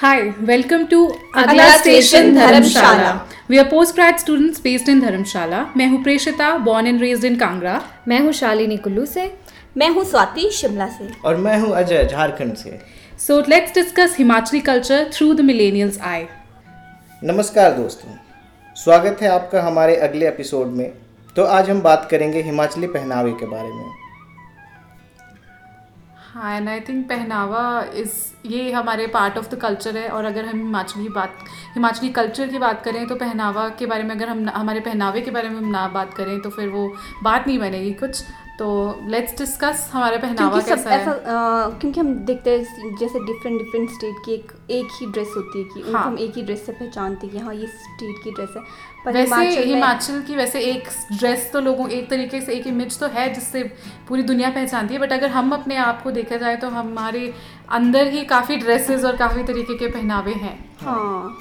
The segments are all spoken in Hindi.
Hi, welcome to Agla Station, Dharamshala. We are postgrad students based in Dharamshala. मैं हूँ प्रेषिता born and raised in Kangra. मैं हूँ शालिनी कुल्लू से मैं हूँ स्वाति शिमला से और मैं हूँ अजय झारखंड से So let's discuss Himachali culture through the millennials eye. नमस्कार दोस्तों स्वागत है आपका हमारे अगले एपिसोड में तो आज हम बात करेंगे हिमाचली पहनावे के बारे में हाँ एंड आई थिंक पहनावा इस ये हमारे पार्ट ऑफ़ द कल्चर है, और अगर हम हिमाचली बात, हिमाचली कल्चर की बात करें तो पहनावा के बारे में अगर हम हमारे पहनावे के बारे में हम ना बात करें तो फिर वो बात नहीं बनेगी कुछ। तो लेट्स डिस्कस हमारा पहनावा क्योंकि सब कैसा ऐसा है अ, क्योंकि हम देखते हैं जैसे डिफरेंट डिफरेंट स्टेट की एक एक ही ड्रेस होती है कि हाँ। हम एक ही ड्रेस से पहचानते हैं कि हाँ ये स्टेट की ड्रेस है। पर वैसे हिमाचल हिमाचल की वैसे एक ड्रेस तो लोगों एक तरीके से एक इमेज तो है जिससे पूरी दुनिया पहचानती है। बट अगर हम अपने आप को देखा जाए तो हमारे अंदर ही काफ़ी ड्रेसेस और काफ़ी तरीके के पहनावे हैं। हाँ।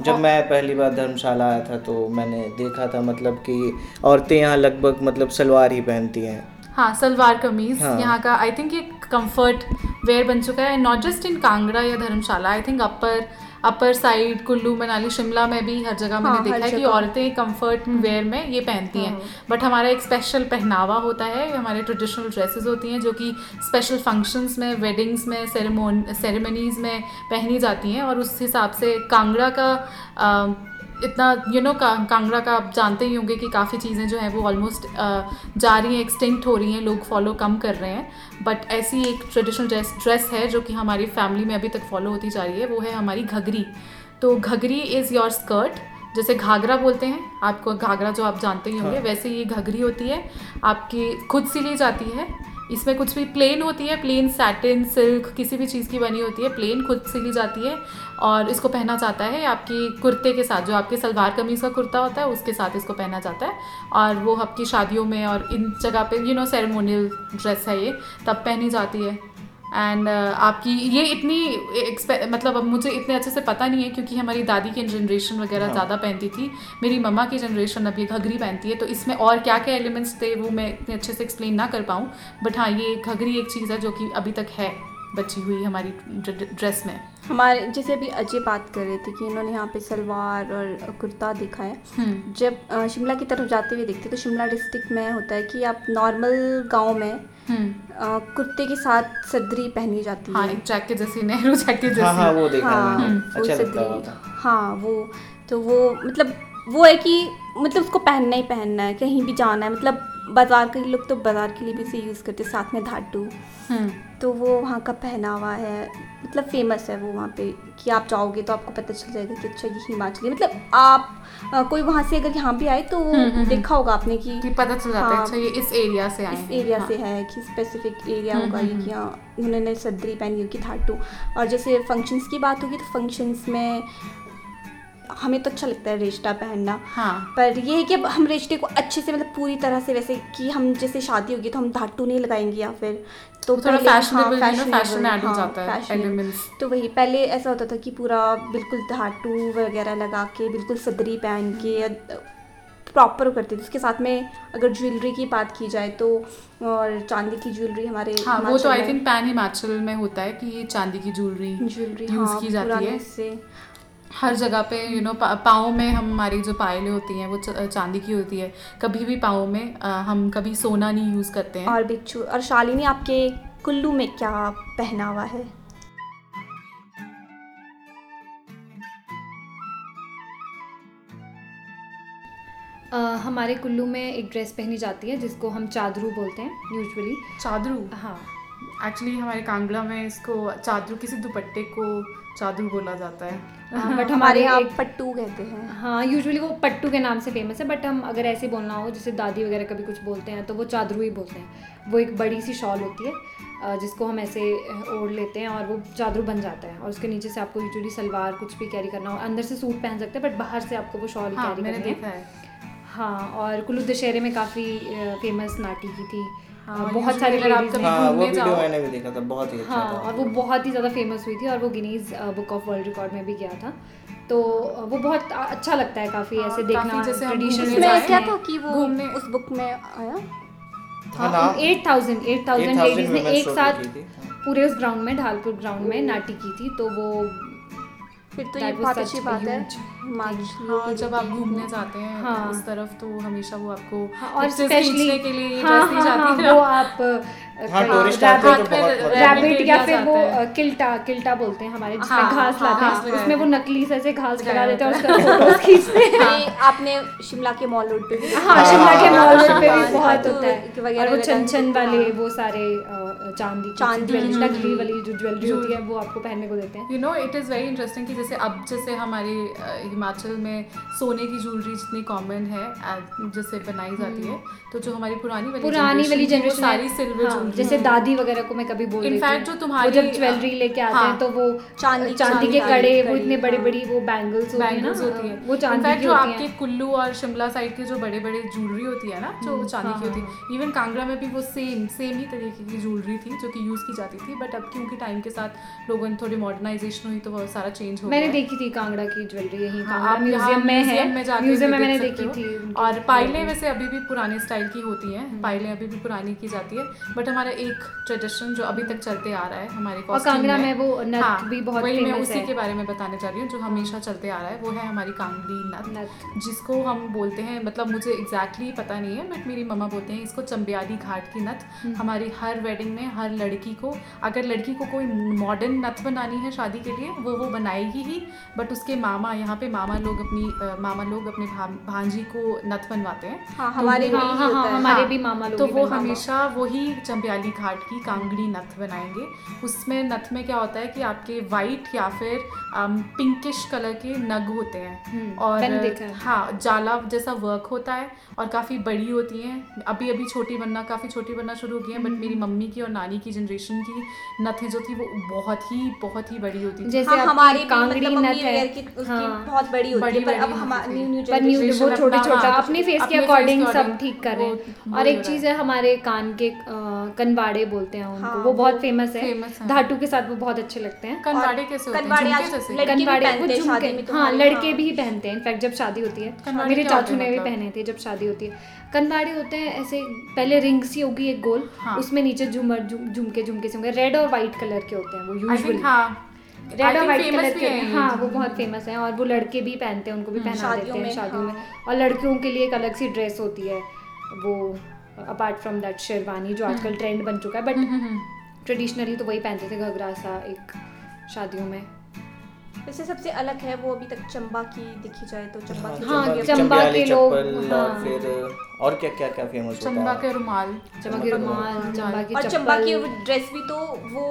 जब मैं पहली बार धर्मशाला आया था तो मैंने देखा था मतलब कि औरतें यहाँ लगभग मतलब सलवार ही पहनती हैं। हाँ सलवार कमीज हाँ। यहाँ का आई थिंक ये कंफर्ट वेयर बन चुका है नॉट जस्ट इन कांगड़ा या Dharamshala I think upper upper side Kullu Manali Shimla में भी हर जगह मैंने हाँ, देखा है कि। औरतें कंफर्ट वेयर में ये पहनती हैं हाँ। बट हमारा एक स्पेशल पहनावा होता है हमारे ट्रेडिशनल ड्रेसेस होती हैं जो कि स्पेशल फ़ंक्शंस में वेडिंग्स में सेरेमोन सेरेमनीज में पहनी जाती हैं और उस हिसाब से कांगड़ा का अ, इतना यू you नो know, का, कांगड़ा का आप जानते ही होंगे कि काफ़ी चीज़ें जो हैं वो ऑलमोस्ट जा रही हैं एक्सटेंट हो रही हैं लोग फॉलो कम कर रहे हैं बट ऐसी एक ट्रेडिशनल ड्रेस ड्रेस है जो कि हमारी फैमिली में अभी तक फॉलो होती जा रही है वो है हमारी घघरी तो घघरी इज़ योर स्कर्ट जैसे घाघरा बोलते हैं आपको घाघरा जो आप जानते ही होंगे हाँ। वैसे ये घघरी होती है आपकी खुद सिली जाती है इसमें कुछ भी प्लेन होती है प्लेन सैटिन सिल्क किसी भी चीज़ की बनी होती है प्लेन खुद सिली जाती है और इसको पहना जाता है आपकी कुर्ते के साथ, जो आपके सलवार कमीज़ का कुर्ता होता है, उसके साथ इसको पहना जाता है और वो आपकी शादियों में और इन जगह पे यू नो सेरेमोनियल ड्रेस है ये, तब पहनी जाती है। एंड आपकी ये इतनी मतलब मुझे इतने अच्छे से पता नहीं है क्योंकि हमारी दादी की जनरेशन वगैरह हाँ। ज़्यादा पहनती थी। मेरी मम्मा की जनरेशन अभी ये घघरी पहनती है तो इसमें और क्या क्या एलिमेंट्स थे वो मैं इतने अच्छे से एक्सप्लेन ना कर पाऊँ। बट हाँ ये घघरी एक चीज़ है जो कि अभी तक है। बची हुई हमारी ड्रेस में। हमारे जैसे अभी अजय बात कर रहे थे कि इन्होंने यहाँ पे सलवार और कुर्ता देखा है। हम्म, जब शिमला की तरफ़ जाते हुए देखते हैं, तो शिमला डिस्ट्रिक्ट में होता है कि आप नॉर्मल गाँव में हम्म, कुर्ते के साथ सदरी पहनी जाती हाँ है। एक जैकेट जैसी नेहरू जैकेट हाँ हाँ वो देखा हाँ, वो अच्छा लगता सदरी। हाँ वो तो वो मतलब वो है कि मतलब उसको पहनना ही पहनना है कहीं भी जाना है। मतलब बाज़ार के लोग तो बाज़ार के लिए भी इसे यूज़ करते हैं साथ में धाटू हम्म, तो वो वहाँ का पहनावा है मतलब फ़ेमस है वो वहाँ पे कि आप जाओगे तो आपको पता चल जाएगा कि अच्छा ये हिमाचली मतलब आप अ, कोई वहाँ से अगर यहाँ भी आए तो वो हम्म, हम्म, देखा होगा आपने कि कि पता चल जाता है हाँ, अच्छा ये इस एरिया से आए इस एरिया हाँ। से है कि स्पेसिफिक एरिया हम्म, होगा हम्म, ये हम्म। कि हाँ उन्होंने सदरी पहनी होगी धाटू और जैसे फ़ंक्शंस की बात होगी तो फ़ंक्शंस में हमें तो अच्छा लगता है रिश्ता पहनना। हाँ। पर ये है कि अब हम रिश्ते को अच्छे से मतलब पूरी तरह से वैसे कि हम जैसे शादी होगी तो हम धाटू नहीं लगाएँगे या फिर तो थोड़ा you know, fashionable, fashion हो हाँ, जाता है, elements। तो वही पहले ऐसा होता था कि पूरा बिल्कुल धाटू वगैरह लगा के बिल्कुल सदरी पहन के प्रॉपर करते थे। उसके साथ में अगर ज्वेलरी की बात की जाए तो और चांदी की ज्वेलरी हमारे हाँ वो तो आई थिंक पैन हिमाचल में होता है कि ये चांदी की ज्वेलरी ज्वेलरी यूज़ हाँ, की जाती है। हर जगह पे यू नो पाँव में हमारी जो पायलें होती हैं वो चांदी की होती है। कभी भी पाँव में अ, हम कभी सोना नहीं यूज़ करते हैं। और बिच्छू और शालिनी आपके कुल्लू में क्या पहनावा है? अ, हमारे कुल्लू में एक ड्रेस पहनी जाती है जिसको हम चादरू बोलते हैं यूजुअली चादरू? हाँ। एक्चुअली हमारे कांगड़ा में इसको चादरू किसी दुपट्टे को चादरू बोला जाता है। बट हमारे हमारे यहाँ पट्टू कहते हैं। हाँ यूजुअली वो पट्टू के नाम से फ़ेमस है बट हम अगर ऐसे बोलना हो जैसे दादी वगैरह कभी कुछ बोलते हैं तो वो चादरू ही बोलते हैं। वो एक बड़ी सी शॉल होती है जिसको हम ऐसे ओढ़ लेते हैं और वो चादरू बन जाता है। और उसके नीचे से आपको यूजुअली सलवार कुछ भी कैरी करना हो। अंदर से सूट पहन सकते हैं बट बाहर से आपको वो शॉल हाँ कैरी करनी है। है। हाँ और कुल्लू दशहरे में काफ़ी फ़ेमस नाटी की थी। हाँ, बहुत usually सारी अगर आप कभी हाँ। वो घूमने वीडियो जाओ। मैंने भी देखा था बहुत ही अच्छा हाँ था। और वो बहुत ही ज़्यादा फ़ेमस हुई थी और वो Guinness book of world record में भी गया था। तो वो बहुत अच्छा लगता है काफ़ी हाँ, ऐसे देखना उसमें जाए। क्या था कि वो उस बुक में आया? हाँ eight thousand eight thousand ladies ने एक साथ हाँ। पूरे उस ग्राउंड में ढालपुर ग्राउंड में नाटी की थी तो वो फिर तो ये बहुत अच्छी बात है। हाँ जब आप घूमने जाते हैं हाँ। उस तरफ़ तो हमेशा वो आपको हाँ, और स्पेशली के लिए हाँ, हाँ हाँ हाँ वो आप हाँ, tourist आते हैं तो बहुत रैबिट या फिर वो है। किल्टा किल्टा बोलते हैं हमारे जिसमें हाँ, घास हाँ, लाते हैं उसमें वो नकली से ऐसे घास लगा देते हैं उसका फ़ोटोज़ खींचते हैं। आपने शिमला के मॉल रोड पे भी हाँ शिमला के हाँ, मॉल रोड पे भी बहुत होता है। वगैरह और वो को, वाले हाँ। वो सारे चांदी चांदी नकली वाली जो ज्वेलरी होती है वो आपको पहनने को देते हैं। You know it is very interesting कि जैसे अब जैसे हमारे हिमाचल में सोने की ज्वेलरी जितनी कॉमन है जैसे बनाई जाती है तो जो हमारी पुरानी वाली हम्म। पुरानी वाली जनरेशन सारी सिल्वर हाँ, जैसे दादी वगैरह को मैं कभी बोल इनफैक्ट जो तुम्हारी जब ज्वेलरी लेके आते हैं हाँ, तो वो चांदी- चांदी के कड़े वो इतने बड़ी हाँ। बड़ी वो बैंगल्स होती है बैंगल्स होती है। वो चांदी जो आपके कुल्लू और शिमला साइड के जो बड़े बड़े ज्वेलरी होती है ना जो हम्म, चांदी हाँ, की होती है। इवन कांगड़ा में भी वो सेम सेम ही तरीके की ज्वेलरी थी जो कि यूज़ की जाती थी बट अब क्योंकि टाइम के साथ लोगों ने थोड़ी मॉडर्नाइजेशन हुई तो वो सारा चेंज हो मैंने देखी थी कांगड़ा की ज्वेलरी यही हाँ, कांगड़ा म्यूज़ियम में है। म्यूज़ियम में मैंने देखी थी और पायलें वैसे अभी भी पुराने स्टाइल की होती हैं हम्म। पायलें अभी भी पुरानी की जाती है बट हमारा एक ट्रेडिशन जो अभी तक चलते आ रहा है हमारे और कांगड़ा में वो नथ हाँ, भी बहुत वही मैं उसी है। के बारे में बताने जा रही हूँ जो हमेशा चलते आ रहा है वो है हमारी कांगड़ी नथ नथ। जिसको हम बोलते हैं मतलब मुझे एग्जैक्टली exactly पता नहीं है बट मेरी मम्मा बोलते हैं इसको चंबियाली घाट की नथ हम्म। हमारी हर वेडिंग में हर लड़की को अगर लड़की को कोई मॉडर्न नथ बनानी है शादी के लिए वो वो बनाएगी ही बट उसके मामा यहाँ पे मामा लोग अपनी मामा लोग अपने भांजी को नथ बनवाते हैं हाँ हमारे भी हाँ हाँ हमारे भी मामा लोग तो वो। हमेशा वही चंबियाली घाट की कांगड़ी नथ बनाएँगे। उसमें नथ में क्या होता है कि आपके वाइट या फिर पिंकिश कलर के नग होते हैं। हम्म, और है। जाला जैसा वर्क होता है और काफ़ी बड़ी होती हैं। अभी अभी छोटी बनना काफ़ी छोटी बनना शुरू हो गई हैं बट हम्म। मेरी मम्मी की और नानी की जनरेशन की नथें जो थी वो बहुत ही बहुत ही बड़ी होती थी। जैसे हाँ हमारी कांगड़ी मतलब नथ है। की हाँ। बहुत बड़ी होती है पर अब हमारी न्यू जनरेशन वो छोटे छोटा अपने फेस के अकॉर्डिंग सब ठीक कर रहे हैं। और एक चीज़ है हमारे कान के कनवाड़े बोलते हैं उनको। हाँ, वो वो बहुत फ़ेमस है है। धातु के साथ वो बहुत अच्छे लगते हैं। कनवाड़े कैसे होते कनवाड़े झुमके लड़के भी कनवाड़े पहनते वो हैं शादी झुमके। तो। हाँ लड़के हाँ। भी पहनते हैं। इनफैक्ट जब शादी होती है मेरे चाचू ने भी? पहने थे जब शादी होती है। कनवाड़े होते हैं ऐसे पहले रिंग सी होगी एक गोल हाँ। उसमें नीचे झूमर झुम- झुमके झुमके से होंगे। रेड और व्हाइट कलर के होते हैं वो यूजुअली हाँ। रेड और व्हाइट कलर के हैं हाँ वो बहुत फ़ेमस है और वो लड़के भी पहनते हैं उनको भी पहना शादियों देते हैं शादियों में। हाँ। और लड़कियों के लिए एक अलग सी ड्रेस होती है। वो अपार्ट फ्रॉम दैट शेरवानी जो आजकल ट्रेंड बन चुका है बट ट्रेडिशनली तो वही पहनते थे घघरा सा एक शादियों में। वैसे सबसे अलग है वो अभी तक चंबा की देखी जाए तो चंबा की हाँ, चंबा चंबियाली के लोग, हाँ। और फिर और क्या क्या क्या फ़ेमस चंबा के रुमाल चंबा की रुमाल चंबा की और चंबा की ड्रेस भी तो वो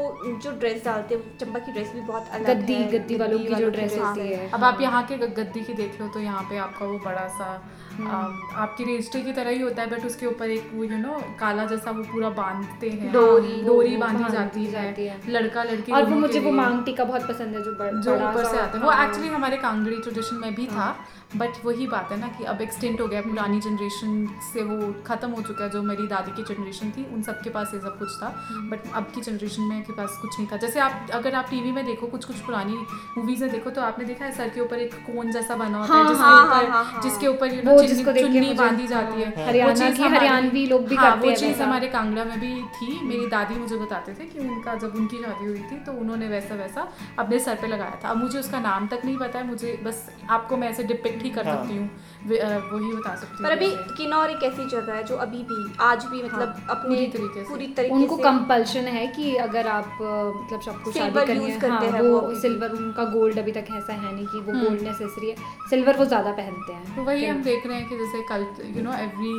जो ड्रेस डालते हैं चंबा की ड्रेस भी बहुत अलग गद्दी गद्दी वालों की जो ड्रेस होती है अब आप यहाँ के ग- गद्दी की देख लो तो यहाँ पे आपका वो बड़ा सा हम्म। आपकी रेस्टे की तरह ही होता है बट उसके ऊपर एक वो यू नो काला जैसा वो पूरा बांधते हैं डोरी, डोरी बांधी जाती है है। लड़का लड़की और वो मुझे वो लिए। मांग टीका बहुत पसंद है जो जो बड़ा ऊपर से आता है। वो हाँ। एक्चुअली हमारे कांगड़ी ट्रेडिशन में भी था बट वही बात है ना कि अब एक्सटेंट हो गया पुरानी जनरेशन से वो खत्म हो चुका है जो मेरी दादी की जनरेशन थी उन सबके पास ये सब कुछ था हम्म। बट अब की जनरेशन में के पास कुछ नहीं था। जैसे आप अगर आप टीवी में देखो कुछ कुछ पुरानी मूवीज़ में देखो तो आपने देखा है सर के ऊपर एक कोन जैसा बना होता है हाँ, जिसके हाँ, ऊपर हाँ, हाँ, जिसके ऊपर यू नो जिसको चुन्नी बांधी जाती है। हाँ, हरियाणा की हरियाणवी लोग भी हाँ, करते वो चीज़ हमारे कांगड़ा में भी थी। मेरी दादी मुझे बताते थे कि उनका जब उनकी शादी हुई थी तो उन्होंने वैसा वैसा अपने सर पे लगाया था। अब मुझे उसका नाम तक नहीं पता है मुझे बस आपको मैं ऐसे डिपिक्ट ही कर हाँ। सकती हूँ वे- वही बता सकती हूँ पर अभी किन्नौर एक ऐसी जगह है जो अभी भी आज भी मतलब हाँ, अपने पूरी तरीके से। पूरी तरीके उनको कंपल्शन है कि अगर आप मतलब सबको शादी Silver करनी है करते हाँ, हैं वो वो सिल्वर उनका गोल्ड अभी तक ऐसा है नहीं कि वो हम्म। गोल्ड नेसेसरी है सिल्वर वो ज़्यादा पहनते हैं तो वही हम देख रहे हैं कि जैसे कल यू नो एवरी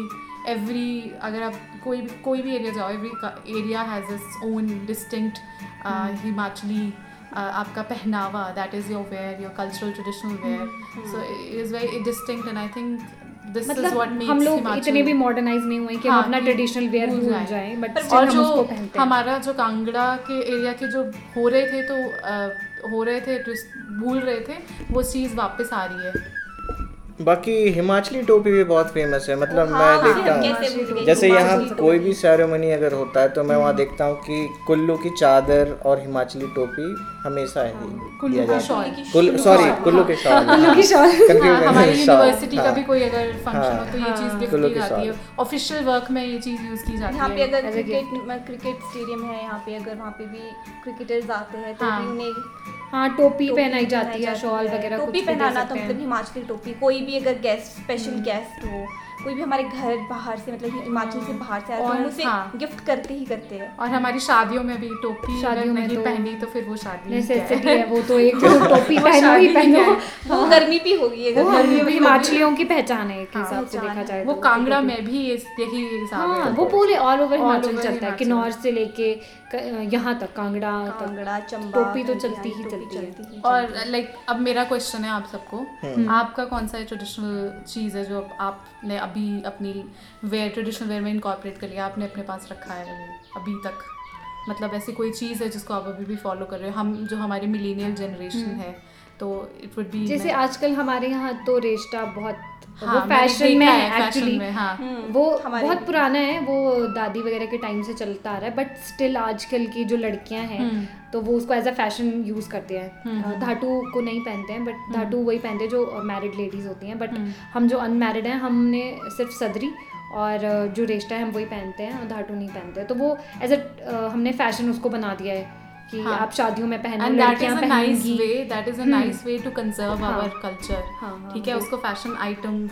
एवरी अगर आप कोई भी कोई भी एरिया जाओ every area has its own distinct hmm. Himachali uh, आपका पहनावा that is your wear your cultural traditional wear so it is very distinct and I think this is मतलब व्हाट हम लोग इतने भी मॉडर्नाइज नहीं हुए कि हम हाँ, अपना ट्रेडिशनल वेयर भूल जाएँ। बट और हम जो उसको पहनते हैं। हमारा जो कांगड़ा के एरिया के जो हो रहे थे तो uh, हो रहे थे भूल रहे थे वो चीज़ वापस आ रही है। बाकी हिमाचली टोपी भी बहुत फ़ेमस है। मतलब हाँ, मैं हाँ, देखता हूँ। गई, जैसे यहाँ कोई भी सेरेमनी अगर होता है तो मैं वहाँ देखता हूँ कि कुल्लू की चादर और हिमाचली टोपी हमेशा ही दिया जाता है। कुल सॉरी कुल्लू के शॉल। कुल्लू की शॉल। हाँ, हमारी यूनिवर्सिटी का हाँ। भी कोई अगर फ़ंक्शन हो तो ये हाँ, चीज़ गिफ्ट कुल्लू की की जाती है शॉल। ऑफिशियल वर्क में ये चीज़ यूज़ की जाती है। यहाँ पे अगर क्रिकेट क्रिकेट स्टेडियम है यहाँ पे अगर वहाँ पे भी क्रिकेटर्स आते हैं तो हाँ। भी उन्हें हाँ टोपी पहनाई जाती है शॉल वगैरह टोपी पहनाना तो मतलब हैं। हिमाचली टोपी कोई भी अगर गेस्ट स्पेशल गेस्ट हो कोई भी हमारे घर बाहर से मतलब हिमाचल से बाहर से आए तो और उसे हाँ। गिफ्ट करते ही करते हैं। और हमारी शादियों में भी टोपी शादियों में तो पहनी तो फिर वो शादी ही है। नेसेसिटी है? वो तो एक टोपी पहनो ही ही पहनो। वो गर्मी भी होगी गर्मी भी हिमाचलियों की पहचान है हाँ, हिसाब से देखा जाए वो तो कांगड़ा में भी यही हिसाब हाँ है वो पूरे ऑल ओवर हिमाचल चलता है किन्नौर से लेके यहाँ तक कांगड़ा कांगड़ा चंबा टोपी तो हाँ चलती हाँ। ही चलती है। और लाइक अब मेरा क्वेश्चन है आप सबको। हम्म। आपका कौन सा ट्रेडिशनल चीज़ है जो आपने अभी अपनी वेयर ट्रेडिशनल वेयर में इनकॉर्पोरेट कर लिया आपने अपने पास रखा है अभी तक। मतलब ऐसी कोई चीज़ है जिसको आप अभी भी फॉलो कर रहे हो। हम जो हमारी मिलीनियल जनरेशन है तो इट वुड बी हम्म। जैसे आजकल हमारे यहाँ तो रेस्टा बहुत हाँ, वो फ़ैशन में है एक्चुअली हाँ। हम्म, वो हमारे बहुत पुराना है वो दादी वगैरह के टाइम से चलता आ रहा है बट स्टिल आजकल की जो लड़कियाँ हैं हम्म। तो वो उसको एज अ फ़ैशन यूज़ करते हैं। धातु को नहीं पहनते हैं बट धातु वही पहनते हैं जो मैरिड लेडीज़ होती हैं बट हम जो अनमैरिड हैं हमने सिर्फ़ सदरी और जो रेस्टा है हम वही पहनते हैं और धाटू नहीं पहनते। तो वो एज अ हमने फ़ैशन उसको बना दिया है। कि हाँ। आप शादियों में पहनो एंड लड़कियाँ पहनेंगी। Way that is a nice way to conserve. Our culture हाँ, हाँ, ठीक है उसको फ़ैशन आइटम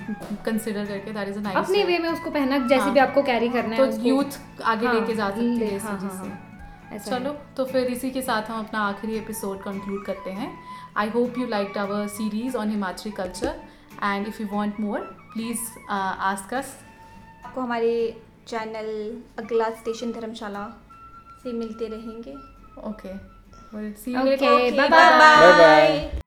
कंसिडर करके दैट इज़ अ नाइस अपने वे में उसको पहनना जैसे हाँ। भी आपको कैरी करना है तो यूथ आगे हाँ, लेके जा सकती है हाँ, हाँ। चलो तो फिर इसी के साथ हम अपना आखिरी एपिसोड कंक्लूड करते हैं। I hope you like our series on Himachali culture and if you want more please ask us आपको हमारे चैनल अगला स्टेशन धर्मशाला से मिलते रहेंगे। okay. Will see you later. Okay bye bye